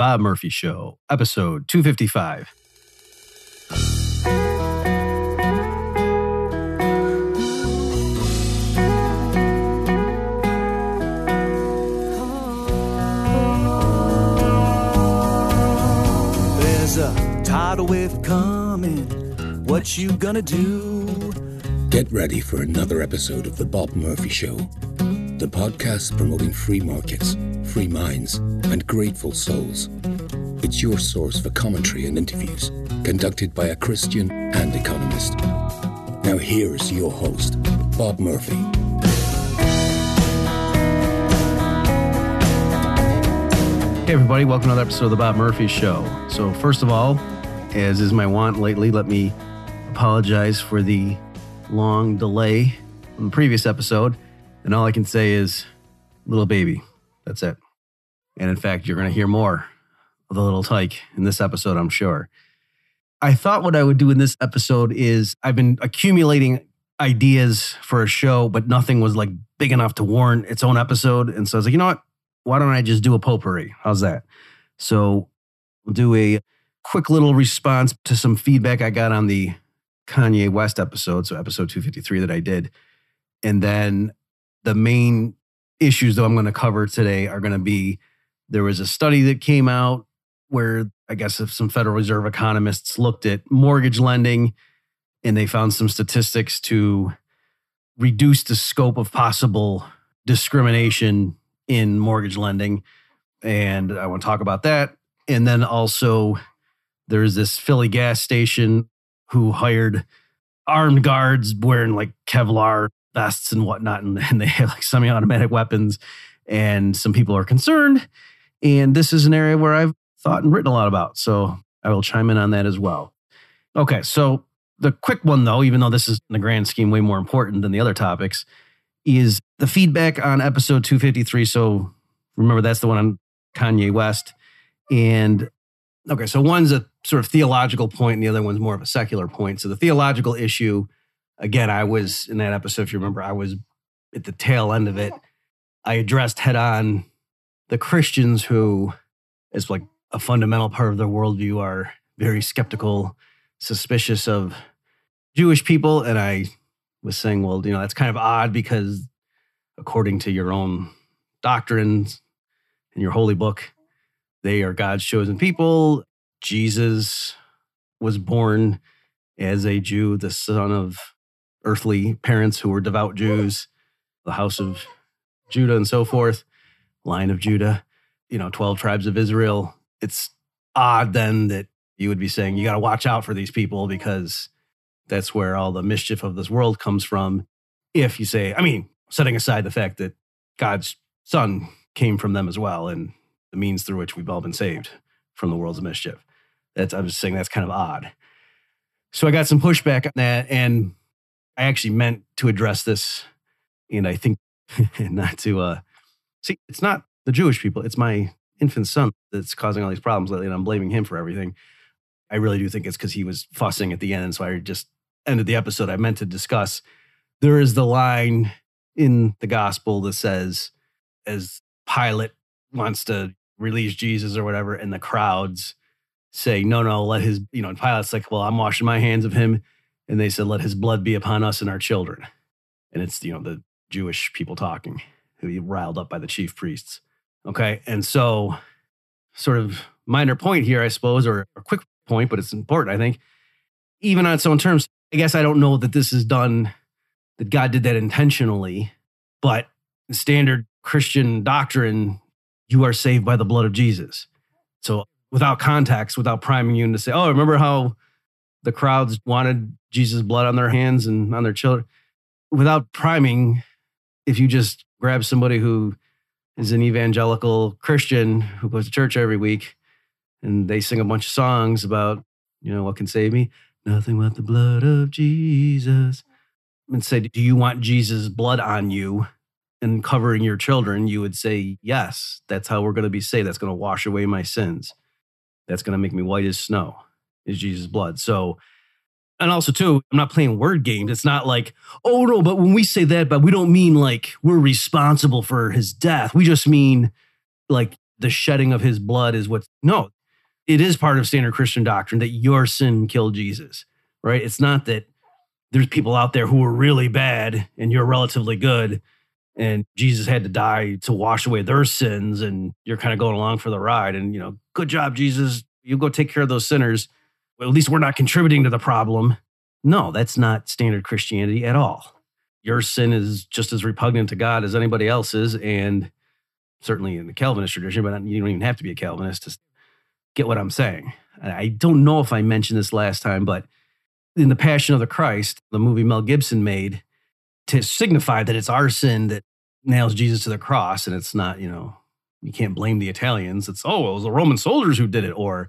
Bob Murphy Show, episode 255. There's a tidal wave coming. What you gonna do? Get ready for another episode of The Bob Murphy Show, the podcast promoting free markets, free minds, and grateful souls. It's your source for commentary and interviews conducted by a Christian and economist. Now, here's your host, Bob Murphy. Hey, everybody, welcome to another episode of the Bob Murphy Show. So, first of all, as is my want lately, let me apologize for the long delay from the previous episode. And all I can say is, little baby. That's it. And in fact, you're going to hear more of the little tyke in this episode, I'm sure. I thought what I would do in this episode is I've been accumulating ideas for a show, but nothing was like big enough to warrant its own episode. And so I was like, you know what? Why don't I just do a potpourri? How's that? So we'll do a quick little response to some feedback I got on the Kanye West episode, so episode 253 that I did. And then the main issues that I'm going to cover today are going to be there was a study that came out where I guess if some Federal Reserve economists looked at mortgage lending and they found some statistics to reduce the scope of possible discrimination in mortgage lending. And I want to talk about that. And then also, there's this Philly gas station who hired armed guards wearing like Kevlar vests and whatnot, and, and they have like semi automatic weapons. And some people are concerned. And this is an area where I've thought and written a lot about. So I will chime in on that as well. Okay. So the quick one, though, even though this is in the grand scheme way more important than the other topics, is the feedback on episode 253. So remember, that's the one on Kanye West. And okay, so one's a sort of theological point, and the other one's more of a secular point. So the theological issue, again, I was in that episode, if you remember, I was at the tail end of it. I addressed head on the Christians who, as like a fundamental part of their worldview, are very skeptical, suspicious of Jewish people. And I was saying, well, you know, that's kind of odd because according to your own doctrines and your holy book, they are God's chosen people. Jesus was born as a Jew, the son of earthly parents who were devout Jews, the house of Judah and so forth, line of Judah, you know, 12 tribes of Israel. It's odd then that you would be saying you got to watch out for these people because that's where all the mischief of this world comes from. If you say, I mean, setting aside the fact that God's son came from them as well and the means through which we've all been saved from the world's mischief. That's I'm just saying that's kind of odd. So I got some pushback on that, and I actually meant to address this, and I think not to uh see it's not the Jewish people, it's my infant son that's causing all these problems lately, and I'm blaming him for everything. I really do think it's because he was fussing at the end, and so I just ended the episode. I meant to discuss. There is the line in the gospel that says, as Pilate wants to release Jesus or whatever, and the crowds say, no, no, let his, you know, and Pilate's like, well, I'm washing my hands of him. And they said, let his blood be upon us and our children. And it's, you know, the Jewish people talking who he riled up by the chief priests. Okay. And so, sort of minor point here, I suppose, or a quick point, but it's important, I think. Even on its own terms, I guess I don't know that this is done, that God did that intentionally, but standard Christian doctrine, you are saved by the blood of Jesus. So without context, without priming you into say, oh, remember how the crowds wanted Jesus' blood on their hands and on their children? Without priming, if you just grab somebody who is an evangelical Christian who goes to church every week and they sing a bunch of songs about, you know, what can save me? Nothing but the blood of Jesus. And say, do you want Jesus' blood on you and covering your children? You would say, yes, that's how we're going to be saved. That's going to wash away my sins that's going to make me white as snow is Jesus' blood. So, and also too, I'm not playing word games. It's not like, oh no, but when we say that, but we don't mean like we're responsible for his death. We just mean like the shedding of his blood is what, no, it is part of standard Christian doctrine that your sin killed Jesus, right? It's not that there's people out there who are really bad and you're relatively good and Jesus had to die to wash away their sins and you're kind of going along for the ride and you know good job Jesus you go take care of those sinners well, at least we're not contributing to the problem. No that's not standard Christianity at all. Your sin is just as repugnant to God as anybody else's and certainly in the Calvinist tradition but you don't even have to be a Calvinist to get what I'm saying. I don't know if I mentioned this last time but in the Passion of the Christ, the movie Mel Gibson made, to signify that it's our sin that nails Jesus to the cross, and it's not, you know, you can't blame the Italians. It's oh, it was the Roman soldiers who did it, or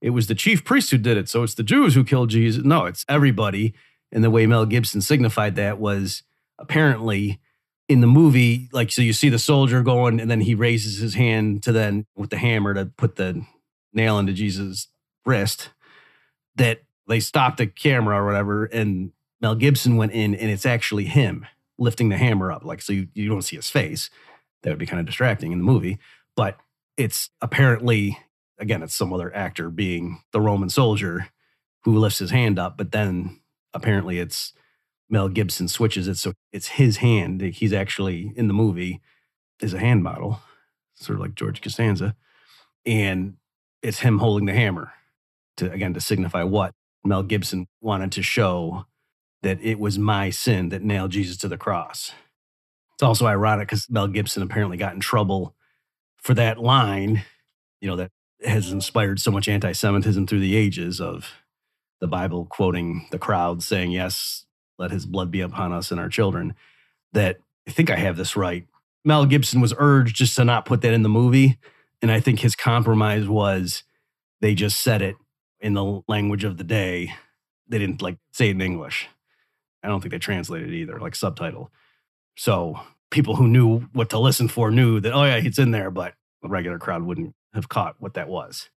it was the chief priest who did it, so it's the Jews who killed Jesus. No, it's everybody. And the way Mel Gibson signified that was apparently in the movie, like so you see the soldier going, and then he raises his hand to then with the hammer to put the nail into Jesus' wrist. That they stopped the camera or whatever, and Mel Gibson went in, and it's actually him lifting the hammer up. Like, so you, you don't see his face. That would be kind of distracting in the movie. But it's apparently, again, it's some other actor being the Roman soldier who lifts his hand up, but then apparently it's Mel Gibson switches it. So it's his hand. He's actually in the movie is a hand model, sort of like George Costanza. And it's him holding the hammer to, again, to signify what Mel Gibson wanted to show that it was my sin that nailed Jesus to the cross. It's also ironic because Mel Gibson apparently got in trouble for that line, you know, that has inspired so much anti Semitism through the ages of the Bible quoting the crowd saying, Yes, let his blood be upon us and our children. That I think I have this right. Mel Gibson was urged just to not put that in the movie. And I think his compromise was they just said it in the language of the day. They didn't like say it in English. I don't think they translated either, like subtitle. So people who knew what to listen for knew that, oh, yeah, it's in there, but the regular crowd wouldn't have caught what that was.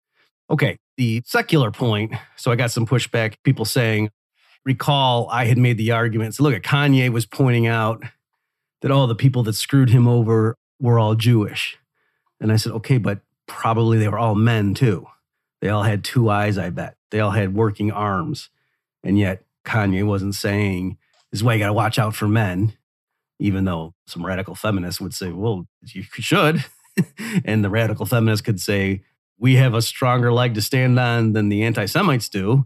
Okay, the secular point. So I got some pushback, people saying, recall I had made the argument. So look at Kanye was pointing out that all the people that screwed him over were all Jewish. And I said, okay, but probably they were all men too. They all had two eyes, I bet. They all had working arms. And yet Kanye wasn't saying, this is why you got to watch out for men, even though some radical feminists would say, well, you should. and the radical feminists could say, we have a stronger leg to stand on than the anti Semites do.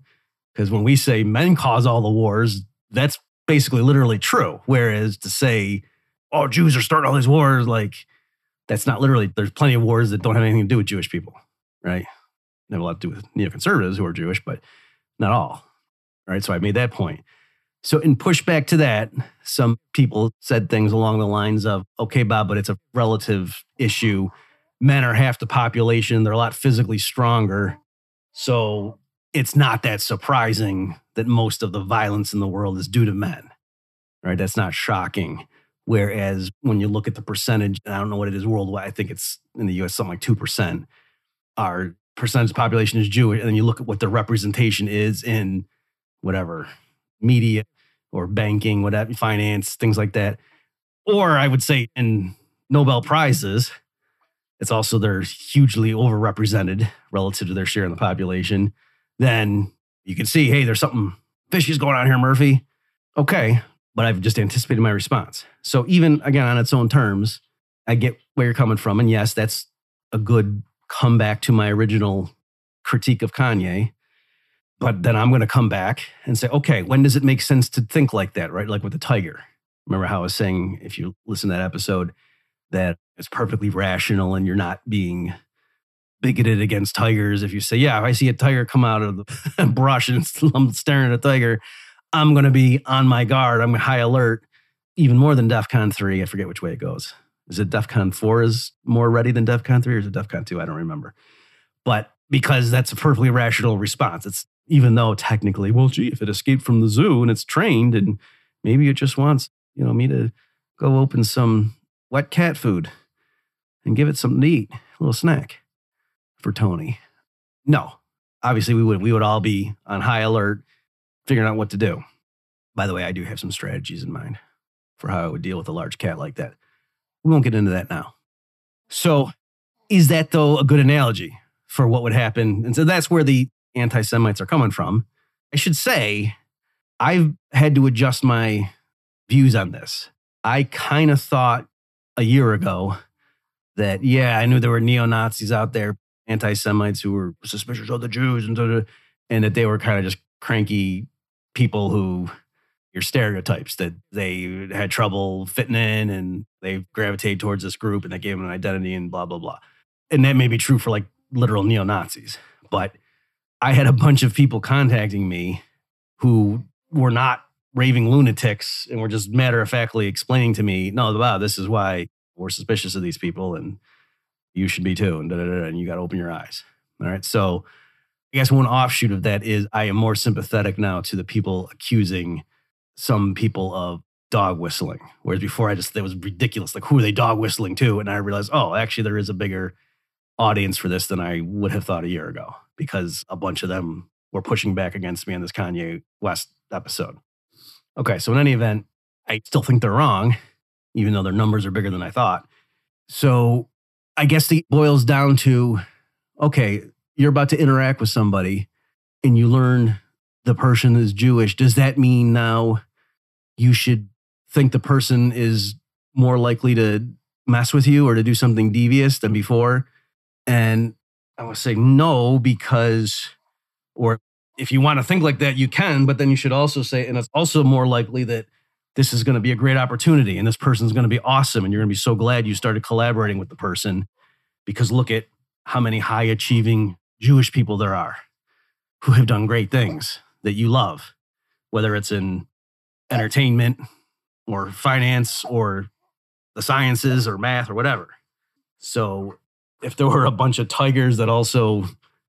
Because when we say men cause all the wars, that's basically literally true. Whereas to say, oh, Jews are starting all these wars, like that's not literally, there's plenty of wars that don't have anything to do with Jewish people, right? They have a lot to do with neoconservatives who are Jewish, but not all. Right. So I made that point. So in pushback to that, some people said things along the lines of, okay, Bob, but it's a relative issue. Men are half the population, they're a lot physically stronger. So it's not that surprising that most of the violence in the world is due to men. Right. That's not shocking. Whereas when you look at the percentage, I don't know what it is worldwide, I think it's in the US something like 2% our percentage of population is Jewish, and then you look at what the representation is in whatever media or banking, whatever, finance, things like that. Or I would say in Nobel Prizes, it's also they're hugely overrepresented relative to their share in the population. Then you can see, hey, there's something fishy going on here, Murphy. Okay, but I've just anticipated my response. So even again on its own terms, I get where you're coming from, and yes, that's a good comeback to my original critique of Kanye. But then I'm going to come back and say, okay, when does it make sense to think like that, right? Like with the tiger. Remember how I was saying, if you listen to that episode, that it's perfectly rational and you're not being bigoted against tigers. If you say, yeah, if I see a tiger come out of the brush and I'm staring at a tiger, I'm going to be on my guard. I'm high alert, even more than DEFCON 3. I forget which way it goes is it DEFCON 4 is more ready than DEFCON 3 or is it DEFCON 2? I don't remember. But because that's a perfectly rational response. It's even though technically, well, gee, if it escaped from the zoo and it's trained and maybe it just wants, you know, me to go open some wet cat food and give it something to eat, a little snack for Tony. No, obviously we would we would all be on high alert, figuring out what to do. By the way, I do have some strategies in mind for how I would deal with a large cat like that. We won't get into that now. So, is that though a good analogy for what would happen? And so that's where the anti Semites are coming from. I should say, I've had to adjust my views on this. I kind of thought a year ago that, yeah, I knew there were neo Nazis out there, anti Semites who were suspicious of the Jews and, and that they were kind of just cranky people who your stereotypes that they had trouble fitting in and they gravitated towards this group and that gave them an identity and blah, blah, blah. And that may be true for like literal neo Nazis. But I had a bunch of people contacting me who were not raving lunatics and were just matter of factly explaining to me, no, wow, this is why we're suspicious of these people and you should be too. And, da, da, da, and you got to open your eyes. All right. So I guess one offshoot of that is I am more sympathetic now to the people accusing some people of dog whistling. Whereas before I just, that was ridiculous. Like, who are they dog whistling to? And I realized, oh, actually, there is a bigger audience for this than I would have thought a year ago because a bunch of them were pushing back against me in this Kanye West episode. Okay, so in any event, I still think they're wrong, even though their numbers are bigger than I thought. So I guess it boils down to okay, you're about to interact with somebody and you learn the person is Jewish. Does that mean now you should think the person is more likely to mess with you or to do something devious than before? And I would say no, because, or if you want to think like that, you can, but then you should also say, and it's also more likely that this is going to be a great opportunity and this person's going to be awesome. And you're going to be so glad you started collaborating with the person because look at how many high achieving Jewish people there are who have done great things that you love, whether it's in entertainment or finance or the sciences or math or whatever. So if there were a bunch of tigers that also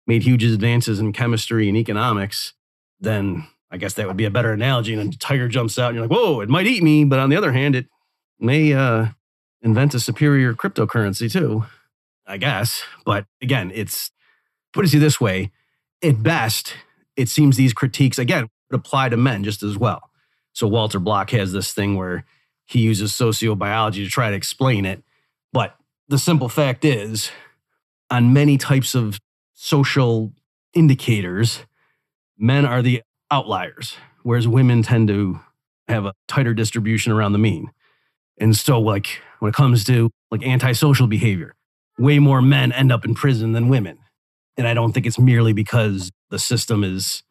made huge advances in chemistry and economics, then I guess that would be a better analogy. And a tiger jumps out and you're like, whoa, it might eat me. But on the other hand, it may uh, invent a superior cryptocurrency too, I guess. But again, it's put it this way at best, it seems these critiques, again, would apply to men just as well. So Walter Block has this thing where he uses sociobiology to try to explain it. But the simple fact is, on many types of social indicators, men are the outliers, whereas women tend to have a tighter distribution around the mean. And so, like, when it comes to like antisocial behavior, way more men end up in prison than women. And I don't think it's merely because the system is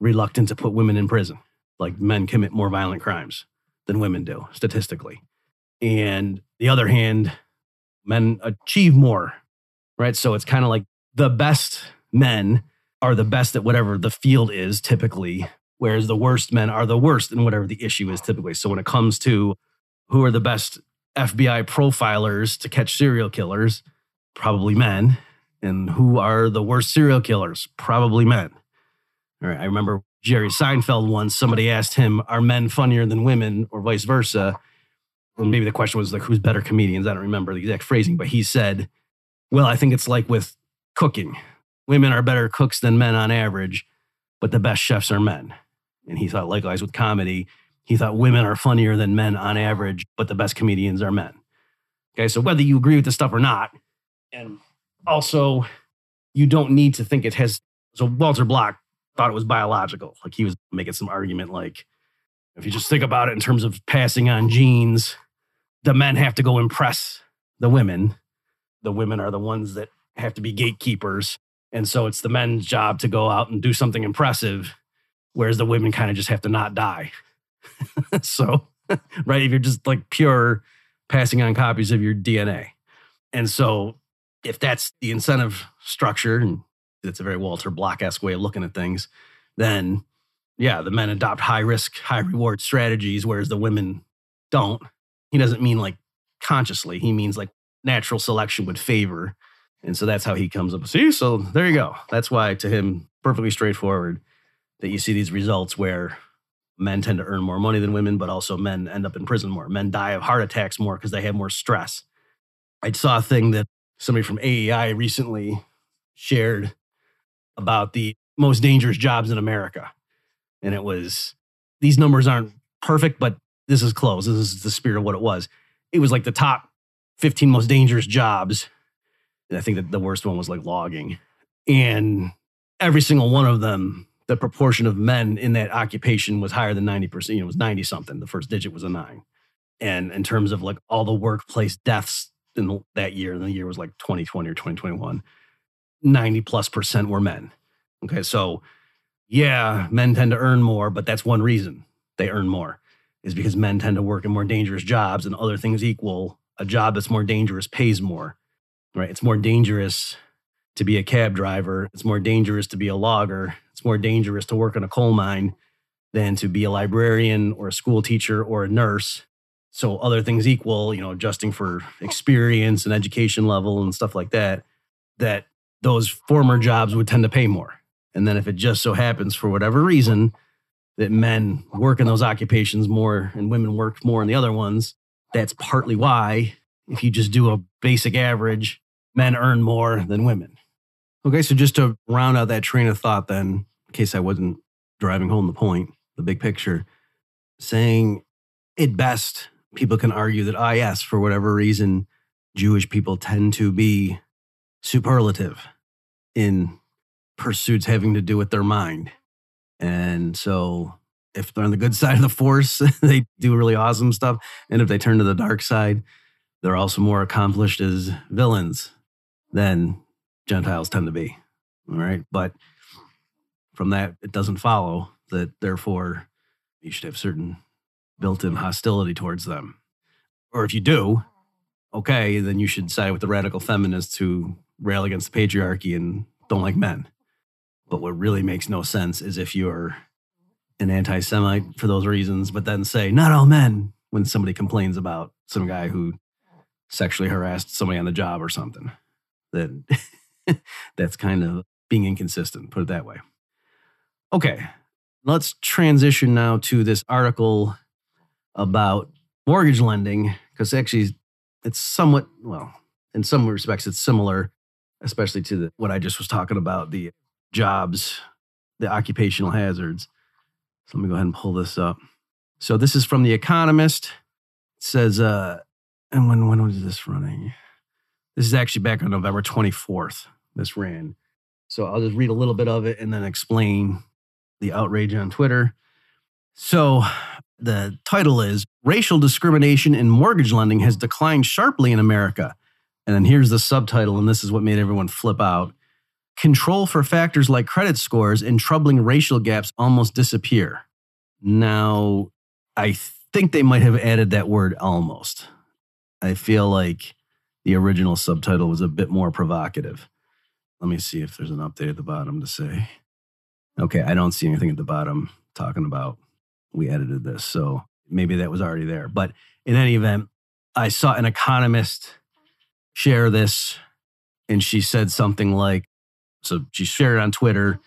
reluctant to put women in prison. Like men commit more violent crimes than women do statistically. And the other hand, men achieve more, right? So it's kind of like the best men are the best at whatever the field is typically, whereas the worst men are the worst in whatever the issue is typically. So when it comes to who are the best FBI profilers to catch serial killers, probably men. And who are the worst serial killers? Probably men. All right. I remember Jerry Seinfeld once, somebody asked him, Are men funnier than women or vice versa? Well, maybe the question was like, Who's better comedians? I don't remember the exact phrasing, but he said, Well, I think it's like with cooking. Women are better cooks than men on average, but the best chefs are men. And he thought, likewise with comedy, he thought women are funnier than men on average, but the best comedians are men. Okay, so whether you agree with this stuff or not, and also you don't need to think it has. So Walter Block thought it was biological. Like he was making some argument like, if you just think about it in terms of passing on genes, the men have to go impress the women. The women are the ones that have to be gatekeepers. And so it's the men's job to go out and do something impressive, whereas the women kind of just have to not die. so, right, if you're just like pure passing on copies of your DNA. And so if that's the incentive structure, and it's a very Walter Block esque way of looking at things, then yeah, the men adopt high risk, high reward strategies, whereas the women don't. He doesn't mean like consciously, he means like natural selection would favor. And so that's how he comes up. See, so there you go. That's why to him, perfectly straightforward that you see these results where men tend to earn more money than women, but also men end up in prison more. Men die of heart attacks more because they have more stress. I saw a thing that somebody from AEI recently shared about the most dangerous jobs in America. And it was, these numbers aren't perfect, but this is close. This is the spirit of what it was. It was like the top 15 most dangerous jobs. And I think that the worst one was like logging. And every single one of them, the proportion of men in that occupation was higher than 90%. You know, it was 90 something. The first digit was a nine. And in terms of like all the workplace deaths in the, that year, and the year was like 2020 or 2021, 90 plus percent were men. Okay. So, yeah, men tend to earn more, but that's one reason they earn more is because men tend to work in more dangerous jobs and other things equal. A job that's more dangerous pays more, right? It's more dangerous to be a cab driver. It's more dangerous to be a logger. It's more dangerous to work in a coal mine than to be a librarian or a school teacher or a nurse. So, other things equal, you know, adjusting for experience and education level and stuff like that, that those former jobs would tend to pay more. And then, if it just so happens for whatever reason that men work in those occupations more and women work more in the other ones, that's partly why, if you just do a basic average, men earn more than women. Okay, so just to round out that train of thought, then, in case I wasn't driving home the point, the big picture, saying at best, people can argue that, ah, yes, for whatever reason, Jewish people tend to be superlative in pursuits having to do with their mind. And so if they're on the good side of the force, they do really awesome stuff. And if they turn to the dark side, they're also more accomplished as villains than Gentiles tend to be. All right. But from that, it doesn't follow that therefore you should have certain built in hostility towards them. Or if you do, okay, then you should side with the radical feminists who rail against the patriarchy and don't like men. But what really makes no sense is if you're an anti Semite for those reasons, but then say, not all men, when somebody complains about some guy who sexually harassed somebody on the job or something. That that's kind of being inconsistent, put it that way. Okay, let's transition now to this article about mortgage lending, because actually it's somewhat, well, in some respects, it's similar, especially to the, what I just was talking about the jobs, the occupational hazards. So let me go ahead and pull this up. So this is from The Economist. It says, uh, and when, when was this running? This is actually back on November 24th. This ran. So I'll just read a little bit of it and then explain the outrage on Twitter. So the title is Racial Discrimination in Mortgage Lending Has Declined Sharply in America. And then here's the subtitle, and this is what made everyone flip out. Control for factors like credit scores and troubling racial gaps almost disappear. Now, I think they might have added that word almost. I feel like the original subtitle was a bit more provocative. Let me see if there's an update at the bottom to say. Okay, I don't see anything at the bottom talking about we edited this. So maybe that was already there. But in any event, I saw an economist share this and she said something like, so she shared it on Twitter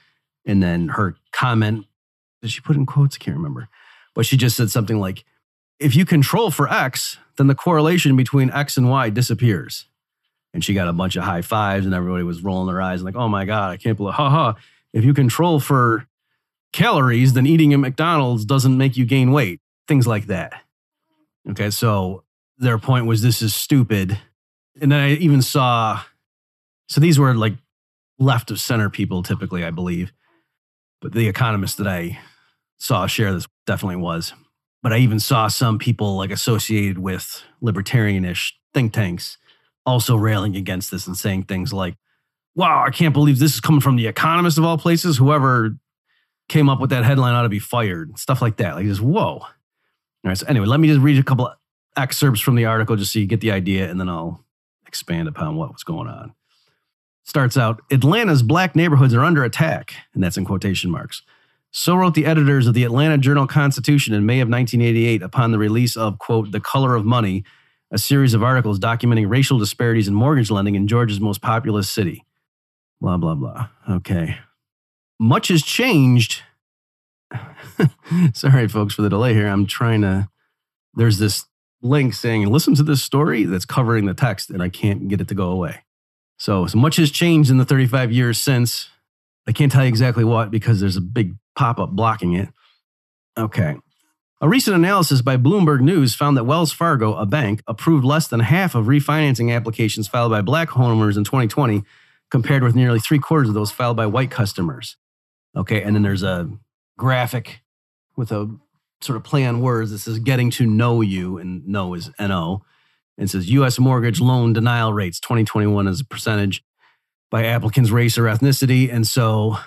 and then her comment, did she put in quotes? I can't remember. But she just said something like, if you control for X, then the correlation between X and Y disappears. And she got a bunch of high fives and everybody was rolling their eyes and like, oh my God, I can't believe, ha ha. If you control for calories, then eating at McDonald's doesn't make you gain weight. Things like that. Okay, so their point was this is stupid. And then I even saw, so these were like left of center people typically, I believe. But the economist that I saw share this definitely was. But I even saw some people like associated with libertarianish think tanks also railing against this and saying things like, wow, I can't believe this is coming from the economist of all places. Whoever came up with that headline ought to be fired. Stuff like that. Like just, whoa. All right. So anyway, let me just read a couple excerpts from the article just so you get the idea, and then I'll expand upon what was going on. Starts out Atlanta's black neighborhoods are under attack, and that's in quotation marks. So wrote the editors of the Atlanta Journal Constitution in May of 1988 upon the release of, quote, The Color of Money, a series of articles documenting racial disparities in mortgage lending in Georgia's most populous city. Blah, blah, blah. Okay. Much has changed. Sorry, folks, for the delay here. I'm trying to. There's this link saying, listen to this story that's covering the text, and I can't get it to go away. So, so much has changed in the 35 years since. I can't tell you exactly what because there's a big pop up blocking it. Okay. A recent analysis by Bloomberg News found that Wells Fargo, a bank, approved less than half of refinancing applications filed by black homeowners in 2020, compared with nearly three quarters of those filed by white customers. Okay, and then there's a graphic with a sort of play on words that says getting to know you, and know is NO. And it says US mortgage loan denial rates 2021 as a percentage by applicants' race or ethnicity. And so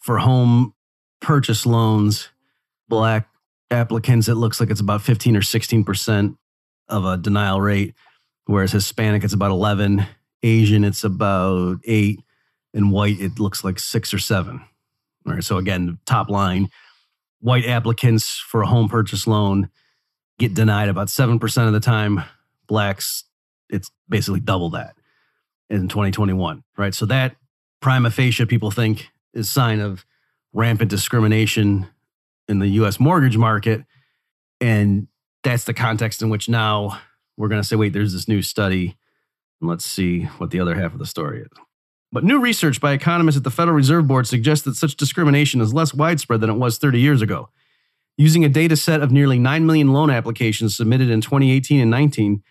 for home purchase loans, black applicants, it looks like it's about 15 or 16% of a denial rate, whereas Hispanic, it's about 11, Asian, it's about eight, and white, it looks like six or seven. All right. So again, top line, white applicants for a home purchase loan get denied about 7% of the time. Blacks, it's basically double that in 2021. Right. So that prima facie, people think, is sign of rampant discrimination in the US mortgage market. And that's the context in which now we're going to say, wait, there's this new study. And let's see what the other half of the story is. But new research by economists at the Federal Reserve Board suggests that such discrimination is less widespread than it was 30 years ago. Using a data set of nearly 9 million loan applications submitted in 2018 and 19,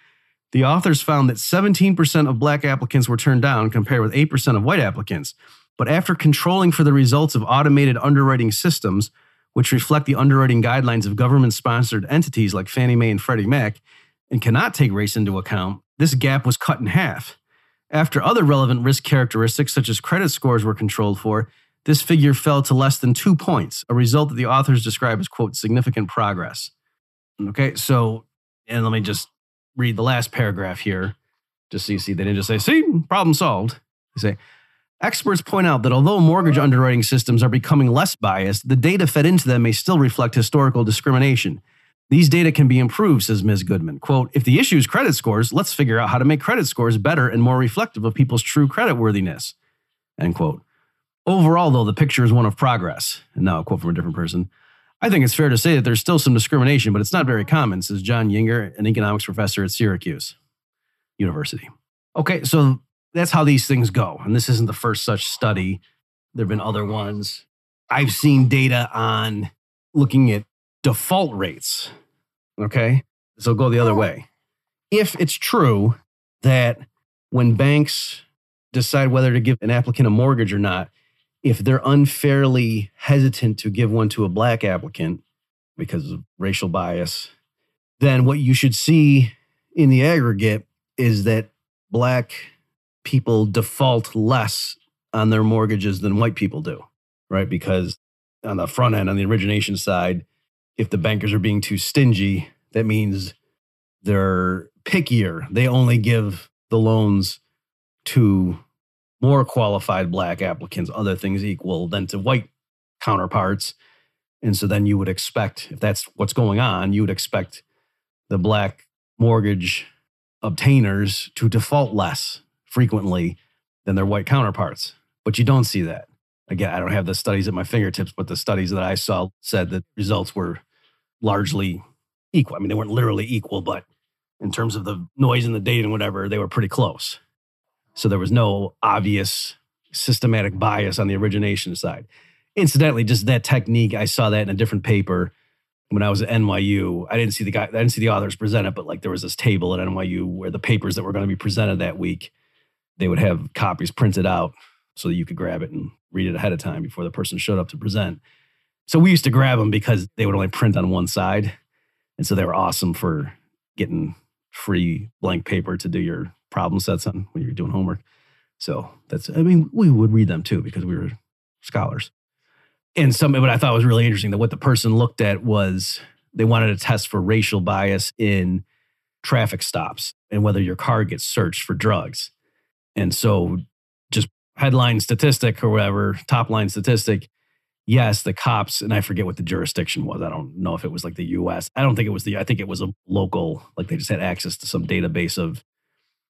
the authors found that 17% of black applicants were turned down compared with 8% of white applicants. But after controlling for the results of automated underwriting systems, which reflect the underwriting guidelines of government sponsored entities like Fannie Mae and Freddie Mac, and cannot take race into account, this gap was cut in half. After other relevant risk characteristics, such as credit scores, were controlled for, this figure fell to less than two points, a result that the authors describe as, quote, significant progress. Okay, so, and let me just read the last paragraph here, just so you see. They didn't just say, see, problem solved. They say, Experts point out that although mortgage underwriting systems are becoming less biased, the data fed into them may still reflect historical discrimination. These data can be improved, says Ms. Goodman. Quote, if the issue is credit scores, let's figure out how to make credit scores better and more reflective of people's true credit worthiness. End quote. Overall, though, the picture is one of progress. And now a quote from a different person. I think it's fair to say that there's still some discrimination, but it's not very common, says John Yinger, an economics professor at Syracuse University. Okay, so that's how these things go. And this isn't the first such study. There have been other ones. I've seen data on looking at default rates. Okay. So go the other way. If it's true that when banks decide whether to give an applicant a mortgage or not, if they're unfairly hesitant to give one to a black applicant because of racial bias, then what you should see in the aggregate is that black people default less on their mortgages than white people do, right? Because on the front end, on the origination side, if the bankers are being too stingy, that means they're pickier. They only give the loans to more qualified black applicants, other things equal, than to white counterparts. And so then you would expect, if that's what's going on, you would expect the black mortgage obtainers to default less frequently than their white counterparts. But you don't see that. Again, I don't have the studies at my fingertips, but the studies that I saw said that results were largely equal. I mean, they weren't literally equal, but in terms of the noise in the data and whatever, they were pretty close. So there was no obvious systematic bias on the origination side. Incidentally, just that technique, I saw that in a different paper when I was at NYU. I didn't see the guy, I didn't see the authors present it, but like there was this table at NYU where the papers that were going to be presented that week they would have copies printed out so that you could grab it and read it ahead of time before the person showed up to present. So we used to grab them because they would only print on one side. And so they were awesome for getting free blank paper to do your problem sets on when you're doing homework. So that's, I mean, we would read them too because we were scholars. And some, what I thought was really interesting that what the person looked at was they wanted to test for racial bias in traffic stops and whether your car gets searched for drugs. And so, just headline statistic or whatever, top line statistic, yes, the cops, and I forget what the jurisdiction was. I don't know if it was like the US. I don't think it was the, I think it was a local, like they just had access to some database of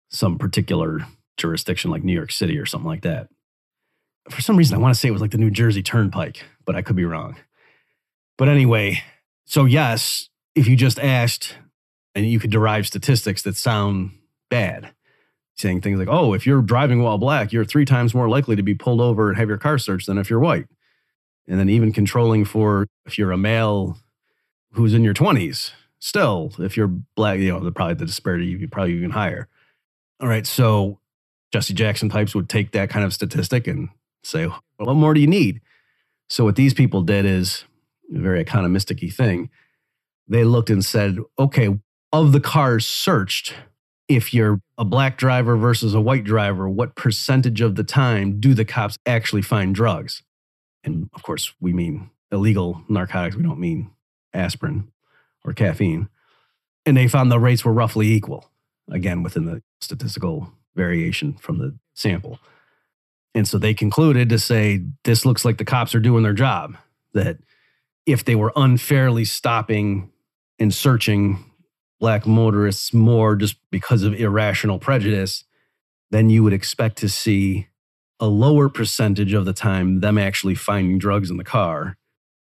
some particular jurisdiction, like New York City or something like that. For some reason, I want to say it was like the New Jersey Turnpike, but I could be wrong. But anyway, so yes, if you just asked and you could derive statistics that sound bad, saying things like, oh, if you're driving while black, you're three times more likely to be pulled over and have your car searched than if you're white. And then even controlling for if you're a male who's in your 20s. Still, if you're black, you know, the probably the disparity would be probably even higher. All right. So Jesse Jackson types would take that kind of statistic and say, what more do you need? So what these people did is a very economistic thing. They looked and said, okay, of the cars searched, if you're a black driver versus a white driver, what percentage of the time do the cops actually find drugs? And of course, we mean illegal narcotics. We don't mean aspirin or caffeine. And they found the rates were roughly equal, again, within the statistical variation from the sample. And so they concluded to say, this looks like the cops are doing their job. That if they were unfairly stopping and searching black motorists more just because of irrational prejudice, then you would expect to see a lower percentage of the time them actually finding drugs in the car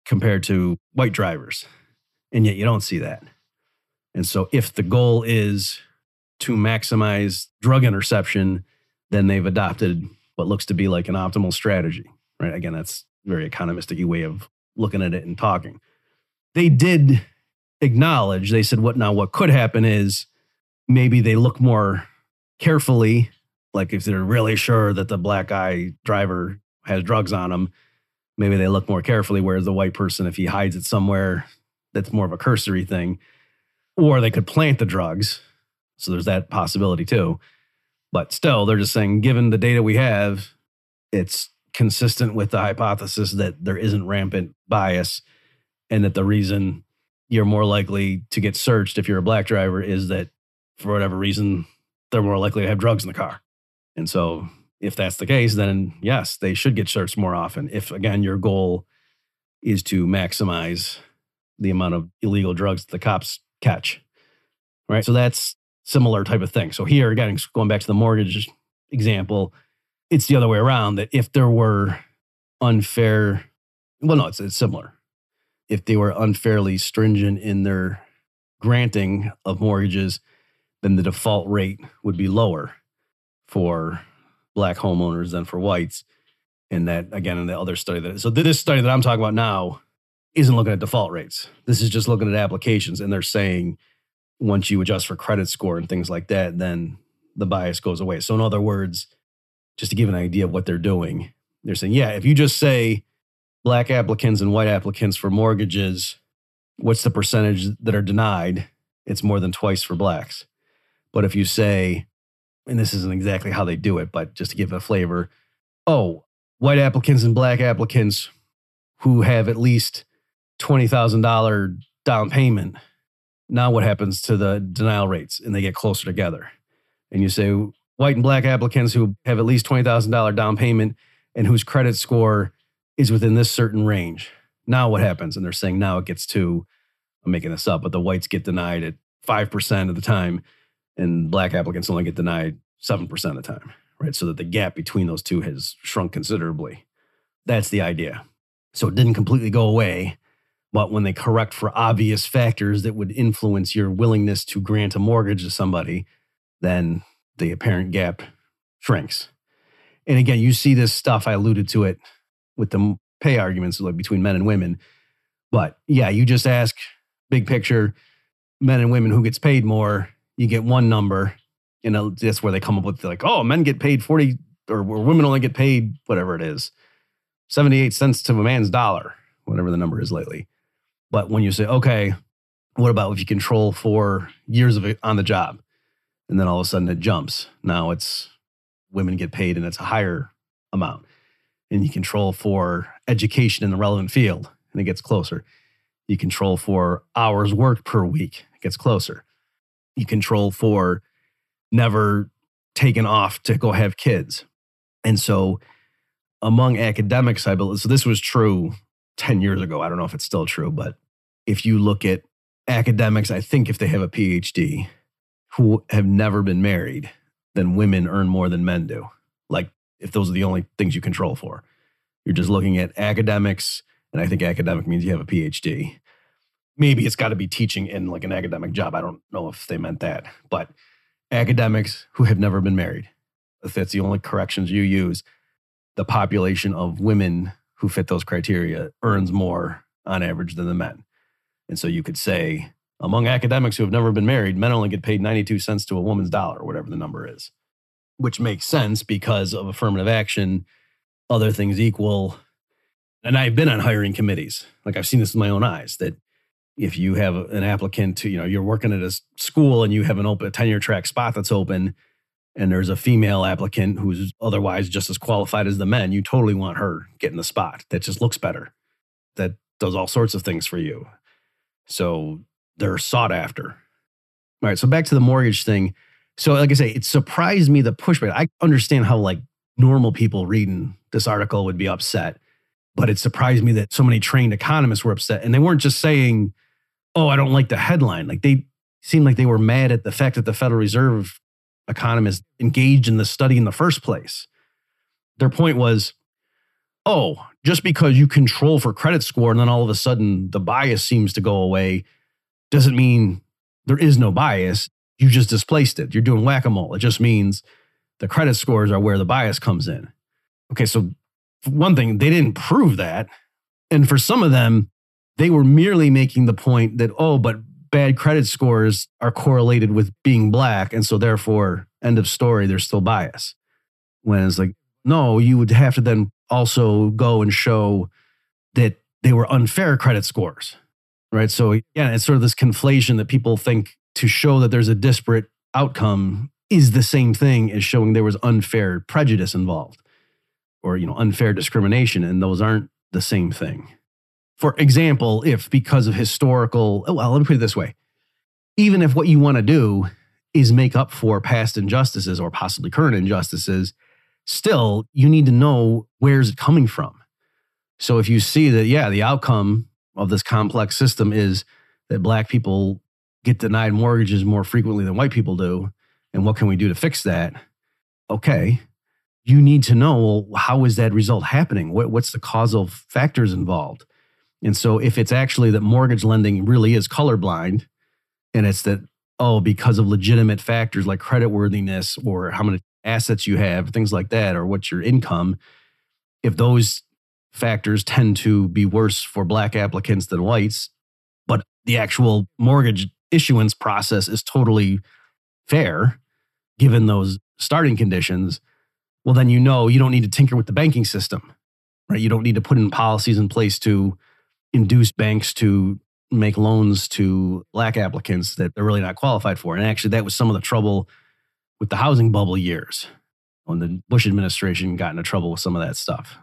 compared to white drivers. And yet you don't see that. And so if the goal is to maximize drug interception, then they've adopted what looks to be like an optimal strategy. Right. Again, that's very economistic way of looking at it and talking. They did acknowledge, they said, what now, what could happen is maybe they look more carefully, like if they're really sure that the black guy driver has drugs on him, maybe they look more carefully. Whereas the white person, if he hides it somewhere, that's more of a cursory thing. Or they could plant the drugs. So there's that possibility too. But still, they're just saying, given the data we have, it's consistent with the hypothesis that there isn't rampant bias and that the reason you're more likely to get searched if you're a black driver is that for whatever reason they're more likely to have drugs in the car. And so if that's the case, then yes, they should get searched more often. If again your goal is to maximize the amount of illegal drugs the cops catch. Right. So that's similar type of thing. So here again, going back to the mortgage example, it's the other way around that if there were unfair well no, it's, it's similar if they were unfairly stringent in their granting of mortgages, then the default rate would be lower for black homeowners than for whites. And that again in the other study that so this study that I'm talking about now isn't looking at default rates. This is just looking at applications and they're saying once you adjust for credit score and things like that, then the bias goes away. So in other words, just to give an idea of what they're doing, they're saying, yeah, if you just say black applicants and white applicants for mortgages, what's the percentage that are denied? It's more than twice for blacks. But if you say, and this isn't exactly how they do it, but just to give a flavor, oh, white applicants and black applicants who have at least $20,000 down payment, now what happens to the denial rates? And they get closer together. And you say, white and black applicants who have at least $20,000 down payment and whose credit score is within this certain range. Now what happens? And they're saying now it gets to, I'm making this up, but the whites get denied at 5% of the time and black applicants only get denied 7% of the time, right? So that the gap between those two has shrunk considerably. That's the idea. So it didn't completely go away, but when they correct for obvious factors that would influence your willingness to grant a mortgage to somebody, then the apparent gap shrinks. And again, you see this stuff, I alluded to it with the pay arguments like between men and women. But yeah, you just ask big picture men and women who gets paid more, you get one number. And uh, that's where they come up with like, oh, men get paid 40 or, women only get paid whatever it is, 78 cents to a man's dollar, whatever the number is lately. But when you say, okay, what about if you control for years of it on the job? And then all of a sudden it jumps. Now it's women get paid and it's a higher amount and you control for education in the relevant field and it gets closer. You control for hours worked per week, it gets closer. You control for never taken off to go have kids. And so among academics, I believe, so this was true 10 years ago. I don't know if it's still true, but if you look at academics, I think if they have a PhD who have never been married, then women earn more than men do. Like if those are the only things you control for. You're just looking at academics, and I think academic means you have a PhD. Maybe it's got to be teaching in like an academic job. I don't know if they meant that, but academics who have never been married, if that's the only corrections you use, the population of women who fit those criteria earns more on average than the men. And so you could say, among academics who have never been married, men only get paid 92 cents to a woman's dollar, or whatever the number is, which makes sense because of affirmative action, other things equal. And I've been on hiring committees. Like I've seen this with my own eyes that if you have an applicant to, you know, you're working at a school and you have an open a tenure track spot that's open and there's a female applicant who's otherwise just as qualified as the men, you totally want her getting the spot. That just looks better. That does all sorts of things for you. So they're sought after. All right. So back to the mortgage thing. So, like I say, it surprised me the pushback. I understand how like normal people reading this article would be upset, but it surprised me that so many trained economists were upset. And they weren't just saying, oh, I don't like the headline. Like they seemed like they were mad at the fact that the Federal Reserve economists engaged in the study in the first place. Their point was, oh, just because you control for credit score and then all of a sudden the bias seems to go away doesn't mean there is no bias. You just displaced it. You're doing whack a mole. It just means the credit scores are where the bias comes in. Okay, so one thing, they didn't prove that. And for some of them, they were merely making the point that, oh, but bad credit scores are correlated with being black. And so therefore, end of story, there's still bias. When it's like, no, you would have to then also go and show that they were unfair credit scores. Right. So yeah, it's sort of this conflation that people think to show that there's a disparate outcome is the same thing as showing there was unfair prejudice involved or you know unfair discrimination and those aren't the same thing for example, if because of historical, oh, well, let me put it this way even if what you want to do is make up for past injustices or possibly current injustices, still you need to know where's it coming from. So if you see that, yeah, the outcome of this complex system is that black people get denied mortgages more frequently than white people do, and what can we do to fix that? Okay, you need to know well, how is that result happening? What, what's the causal factors involved? And so if it's actually that mortgage lending really is colorblind and it's that, oh, because of legitimate factors like creditworthiness or how many assets you have, things like that, or what's your income, if those factors tend to be worse for black applicants than whites, but the actual mortgage issuance process is totally fair given those starting conditions, well, then you know you don't need to tinker with the banking system, right? You don't need to put in policies in place to induce banks to make loans to black applicants that they're really not qualified for. And actually, that was some of the trouble with the housing bubble years when the Bush administration got into trouble with some of that stuff.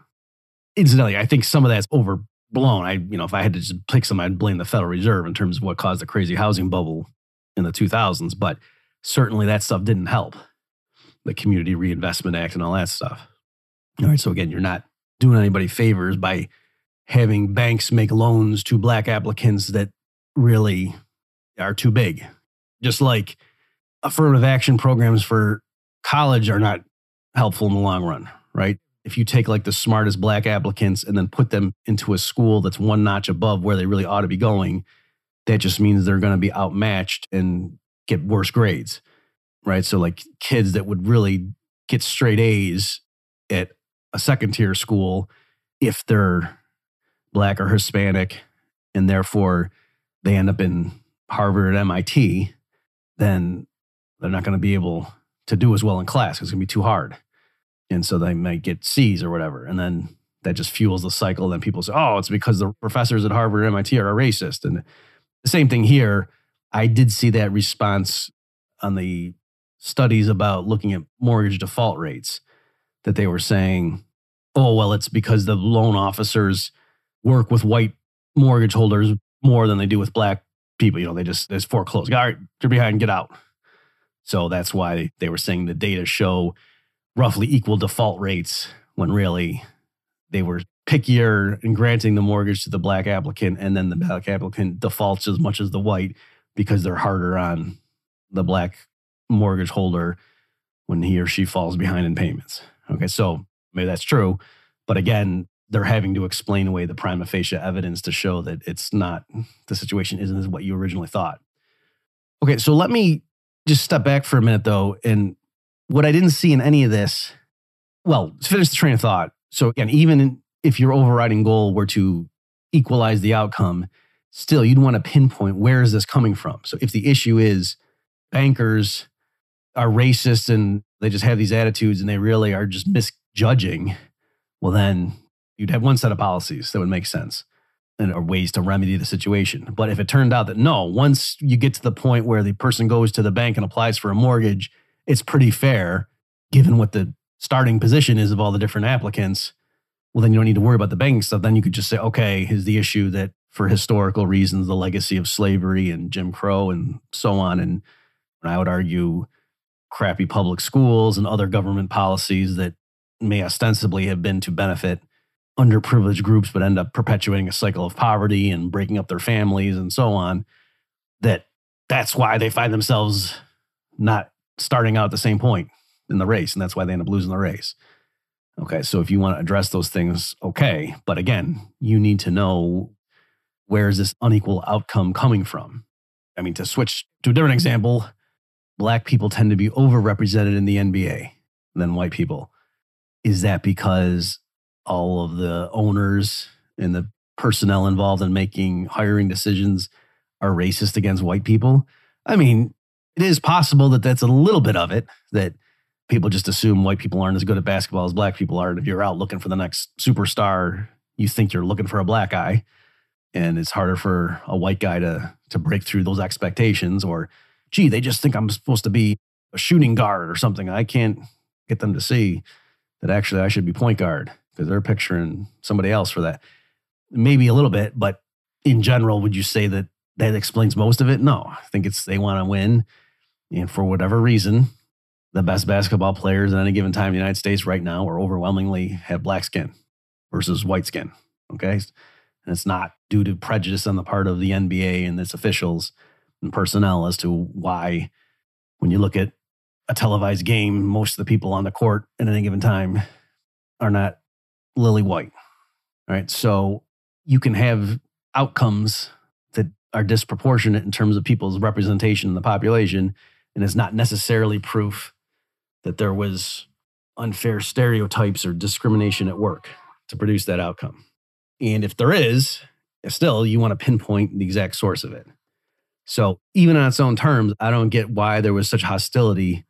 Incidentally, I think some of that's overblown. I, you know, if I had to just pick some, I'd blame the Federal Reserve in terms of what caused the crazy housing bubble in the 2000s. But certainly that stuff didn't help. The Community Reinvestment Act and all that stuff. All right. So again, you're not doing anybody favors by having banks make loans to black applicants that really are too big. Just like affirmative action programs for college are not helpful in the long run, right? If you take like the smartest black applicants and then put them into a school that's one notch above where they really ought to be going, that just means they're going to be outmatched and get worse grades, right? So, like kids that would really get straight A's at a second tier school, if they're black or Hispanic, and therefore they end up in Harvard and MIT, then they're not going to be able to do as well in class. It's going to be too hard. And so they might get C's or whatever. And then that just fuels the cycle. Then people say, oh, it's because the professors at Harvard and MIT are racist. And the same thing here. I did see that response on the studies about looking at mortgage default rates that they were saying, oh, well, it's because the loan officers work with white mortgage holders more than they do with black people. You know, they just there's foreclosed. All right, you're behind, get out. So that's why they were saying the data show roughly equal default rates when really they were pickier in granting the mortgage to the black applicant, and then the black applicant defaults as much as the white because they're harder on the black mortgage holder when he or she falls behind in payments. Okay, so maybe that's true. But again, they're having to explain away the prima facie evidence to show that it's not the situation isn't what you originally thought. Okay, so let me just step back for a minute though, and what I didn't see in any of this. Well, to finish the train of thought. So again, even if your overriding goal were to equalize the outcome, still you'd want to pinpoint where is this coming from. So if the issue is bankers are racist and they just have these attitudes and they really are just misjudging, well then you'd have one set of policies that would make sense and or ways to remedy the situation. But if it turned out that no, once you get to the point where the person goes to the bank and applies for a mortgage, it's pretty fair given what the starting position is of all the different applicants. Well, then you don't need to worry about the banking stuff. Then you could just say, okay, is the issue that for historical reasons, the legacy of slavery and Jim Crow and so on. And I would argue crappy public schools and other government policies that may ostensibly have been to benefit underprivileged groups, but end up perpetuating a cycle of poverty and breaking up their families and so on. That that's why they find themselves not starting out at the same point in the race, and that's why they end up losing the race. Okay, so if you want to address those things, okay, but again, you need to know where is this unequal outcome coming from. I mean, to switch to a different example, black people tend to be overrepresented in the NBA than white people. Is that because all of the owners and the personnel involved in making hiring decisions are racist against white people? I mean, it is possible that that's a little bit of it, that people just assume white people aren't as good at basketball as black people are. And if you're out looking for the next superstar, you think you're looking for a black guy. And it's harder for a white guy to, to break through those expectations or gee, they just think I'm supposed to be a shooting guard or something. I can't get them to see that actually I should be point guard because they're picturing somebody else for that. Maybe a little bit, but in general, would you say that that explains most of it? No, I think it's they want to win. And for whatever reason, the best basketball players at any given time in the United States right now are overwhelmingly have black skin versus white skin. Okay. And it's not due to prejudice on the part of the NBA and its officials and personnel as to why, when you look at a televised game, most of the people on the court at any given time are not lily white. All right. So you can have outcomes that are disproportionate in terms of people's representation in the population, and it's not necessarily proof that there was unfair stereotypes or discrimination at work to produce that outcome. And if there is, still, you want to pinpoint the exact source of it. So even on its own terms, I don't get why there was such hostility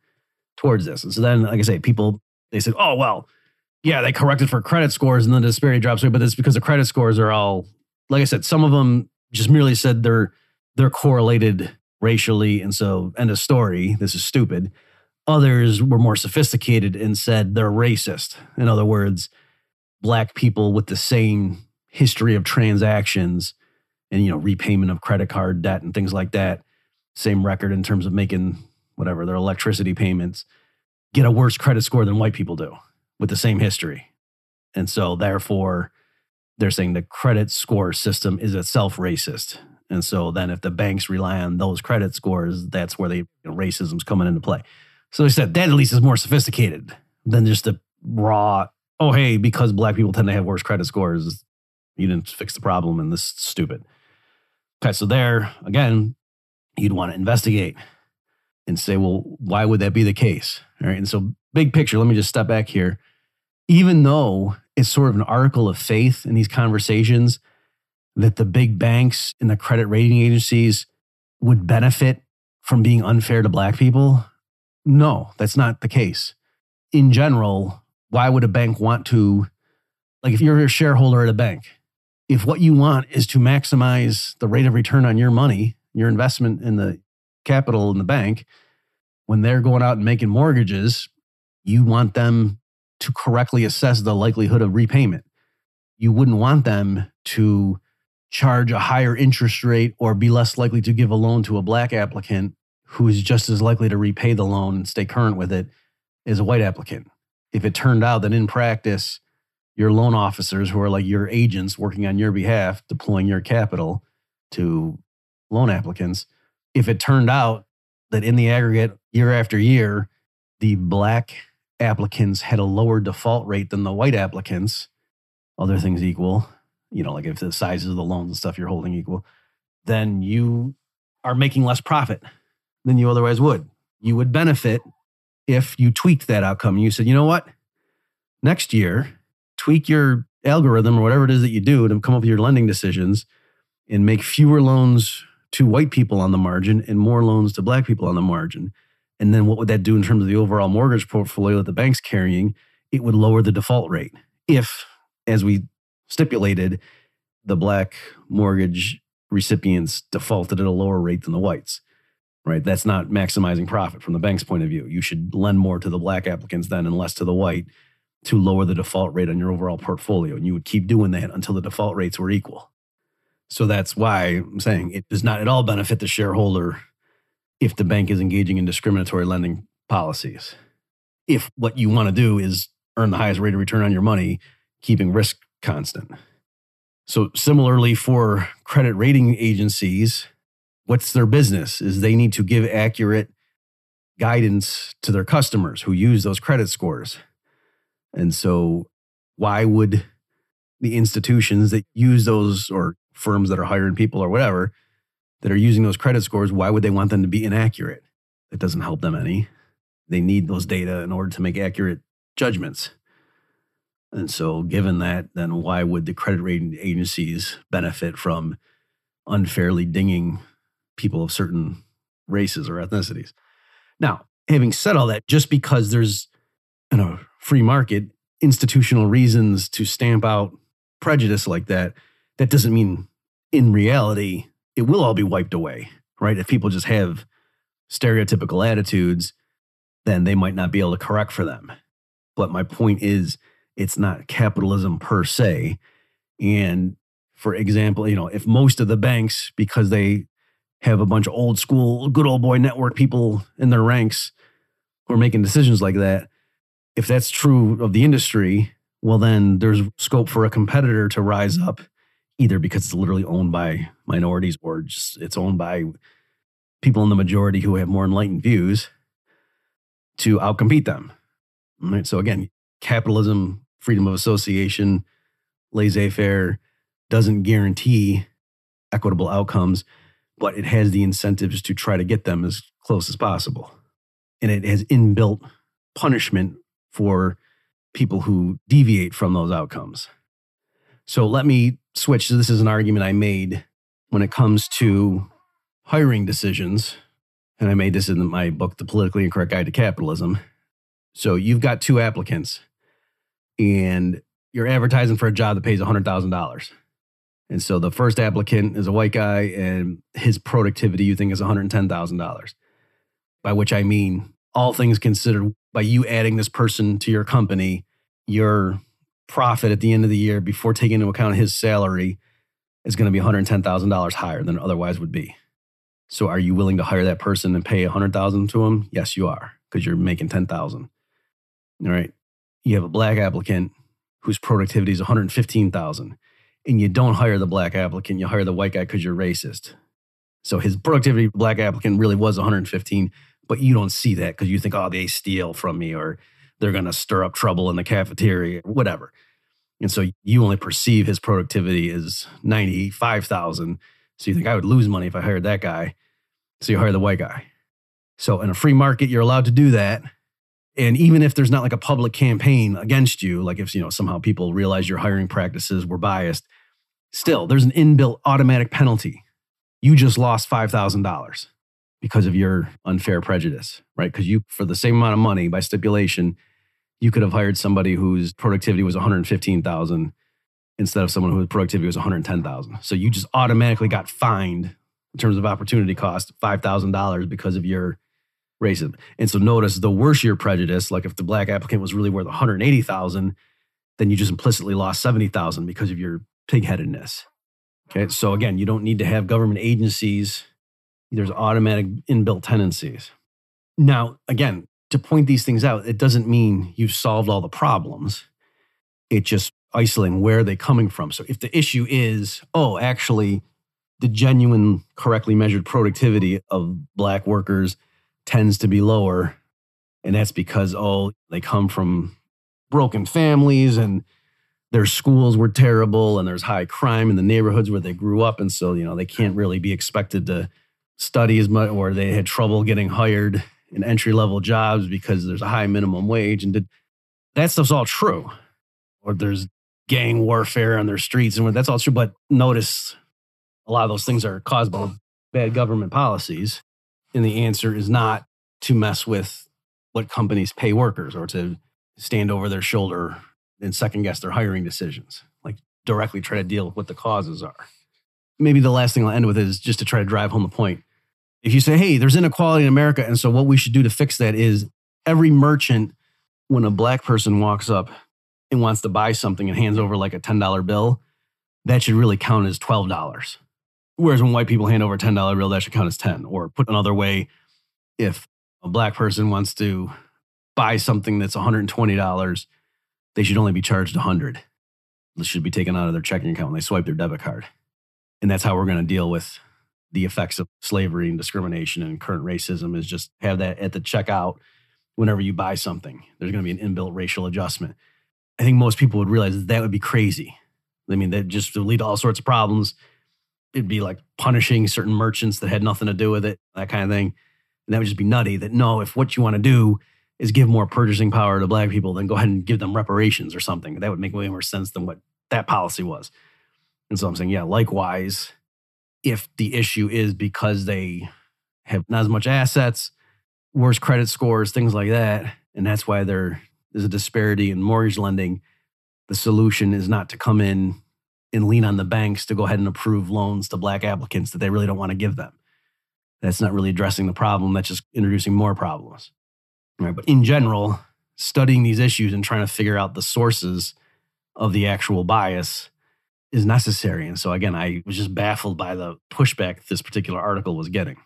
towards this. And so then, like I say, people they said, "Oh well, yeah, they corrected for credit scores, and then the disparity drops away." But it's because the credit scores are all, like I said, some of them just merely said they're they're correlated racially, and so end of story. This is stupid. Others were more sophisticated and said they're racist. In other words, black people with the same history of transactions and you know repayment of credit card debt and things like that same record in terms of making whatever their electricity payments get a worse credit score than white people do with the same history and so therefore they're saying the credit score system is itself racist and so then if the banks rely on those credit scores that's where the you know, racism's coming into play so they said that at least is more sophisticated than just the raw oh hey because black people tend to have worse credit scores you didn't fix the problem and this is stupid Okay, so there again, you'd want to investigate and say, well, why would that be the case? All right. And so, big picture, let me just step back here. Even though it's sort of an article of faith in these conversations that the big banks and the credit rating agencies would benefit from being unfair to black people, no, that's not the case. In general, why would a bank want to, like, if you're a shareholder at a bank, if what you want is to maximize the rate of return on your money, your investment in the capital in the bank, when they're going out and making mortgages, you want them to correctly assess the likelihood of repayment. You wouldn't want them to charge a higher interest rate or be less likely to give a loan to a black applicant who is just as likely to repay the loan and stay current with it as a white applicant. If it turned out that in practice, your loan officers who are like your agents working on your behalf, deploying your capital to loan applicants. If it turned out that in the aggregate, year after year, the black applicants had a lower default rate than the white applicants, other things equal, you know, like if the sizes of the loans and stuff you're holding equal, then you are making less profit than you otherwise would. You would benefit if you tweaked that outcome. You said, you know what? Next year, tweak your algorithm or whatever it is that you do to come up with your lending decisions and make fewer loans to white people on the margin and more loans to black people on the margin. And then what would that do in terms of the overall mortgage portfolio that the bank's carrying? It would lower the default rate. If, as we stipulated, the black mortgage recipients defaulted at a lower rate than the whites, right? That's not maximizing profit from the bank's point of view. You should lend more to the black applicants then and less to the white to lower the default rate on your overall portfolio. And you would keep doing that until the default rates were equal. So that's why I'm saying it does not at all benefit the shareholder if the bank is engaging in discriminatory lending policies. If what you want to do is earn the highest rate of return on your money, keeping risk constant. So, similarly, for credit rating agencies, what's their business? Is they need to give accurate guidance to their customers who use those credit scores. And so, why would the institutions that use those or firms that are hiring people or whatever that are using those credit scores, why would they want them to be inaccurate? It doesn't help them any. They need those data in order to make accurate judgments. And so, given that, then why would the credit rating agencies benefit from unfairly dinging people of certain races or ethnicities? Now, having said all that, just because there's you know, free market institutional reasons to stamp out prejudice like that, that doesn't mean in reality it will all be wiped away, right? If people just have stereotypical attitudes, then they might not be able to correct for them. But my point is, it's not capitalism per se. And for example, you know, if most of the banks, because they have a bunch of old school, good old boy network people in their ranks who are making decisions like that, if that's true of the industry, well, then there's scope for a competitor to rise up, either because it's literally owned by minorities or just it's owned by people in the majority who have more enlightened views to outcompete them. Right. So again, capitalism, freedom of association, laissez faire doesn't guarantee equitable outcomes, but it has the incentives to try to get them as close as possible. And it has inbuilt punishment for people who deviate from those outcomes. So let me switch. This is an argument I made when it comes to hiring decisions. And I made this in my book, The Politically Incorrect Guide to Capitalism. So you've got two applicants and you're advertising for a job that pays $100,000. And so the first applicant is a white guy and his productivity you think is $110,000. By which I mean, all things considered, by you adding this person to your company, your profit at the end of the year before taking into account his salary is going to be $110,000 higher than otherwise would be. So are you willing to hire that person and pay 100,000 to him? Yes, you are because you're making 10,000. All right. You have a black applicant whose productivity is 115,000 and you don't hire the black applicant, you hire the white guy because you're racist. So his productivity black applicant really was 115, but you don't see that because you think, oh, they steal from me or they're going to stir up trouble in the cafeteria, whatever. And so you only perceive his productivity as 95,000. So you think I would lose money if I hired that guy. So you hire the white guy. So in a free market, you're allowed to do that. And even if there's not like a public campaign against you, like if you know somehow people realize your hiring practices were biased, still there's an inbuilt automatic penalty. You just lost $5,000 because of your unfair prejudice, right? Because you, for the same amount of money by stipulation, you could have hired somebody whose productivity was 115,000 instead of someone whose productivity was 110,000. So you just automatically got fined in terms of opportunity cost $5,000 because of your racism. And so notice the worse your prejudice, like if the black applicant was really worth 180,000, then you just implicitly lost 70,000 because of your pigheadedness. Okay? So again, you don't need to have government agencies. There's automatic inbuilt tendencies. Now, again, to point these things out, it doesn't mean you've solved all the problems. It just isolating where are they coming from. So if the issue is, oh, actually, the genuine, correctly measured productivity of black workers tends to be lower, and that's because oh, they come from broken families and their schools were terrible and there's high crime in the neighborhoods where they grew up and so you know they can't really be expected to study as much or they had trouble getting hired in entry level jobs because there's a high minimum wage and did, that stuff's all true. Or there's gang warfare on their streets and that's all true. But notice a lot of those things are caused by bad government policies. And the answer is not to mess with what companies pay workers or to stand over their shoulder and second guess their hiring decisions. Like directly try to deal with what the causes are. Maybe the last thing I'll end with is just to try to drive home the point. If you say, hey, there's inequality in America, and so what we should do to fix that is every merchant, when a black person walks up and wants to buy something and hands over like a $10 bill, that should really count as $12. Whereas when white people hand over a $10 bill, that should count as 10. Or put another way, if a black person wants to buy something that's $120, they should only be charged 100. This should be taken out of their checking account when they swipe their debit card. And that's how we're going to deal with the effects of slavery and discrimination and current racism is just have that at the checkout whenever you buy something. There's going to be an inbuilt racial adjustment. I think most people would realize that, that would be crazy. I mean, that just would lead to all sorts of problems. It'd be like punishing certain merchants that had nothing to do with it, that kind of thing. And that would just be nutty that no, if what you want to do is give more purchasing power to black people, then go ahead and give them reparations or something. That would make way more sense than what that policy was. And so I'm saying, yeah, likewise, if the issue is because they have not as much assets, worse credit scores, things like that, and that's why there is a disparity in mortgage lending, the solution is not to come in and lean on the banks to go ahead and approve loans to black applicants that they really don't want to give them. That's not really addressing the problem, that's just introducing more problems. Right? But in general, studying these issues and trying to figure out the sources of the actual bias is necessary. And so, again, I was just baffled by the pushback this particular article was getting.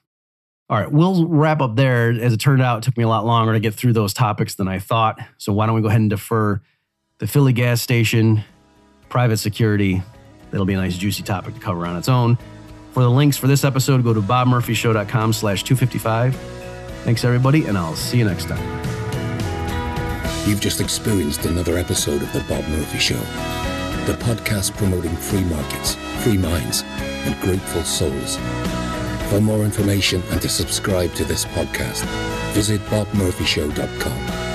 All right, we'll wrap up there. As it turned out, it took me a lot longer to get through those topics than I thought. So, why don't we go ahead and defer the Philly gas station, private security? That'll be a nice, juicy topic to cover on its own. For the links for this episode, go to bobmurphyshow.com slash 255. Thanks, everybody, and I'll see you next time. You've just experienced another episode of The Bob Murphy Show, the podcast promoting free markets, free minds, and grateful souls. For more information and to subscribe to this podcast, visit bobmurphyshow.com.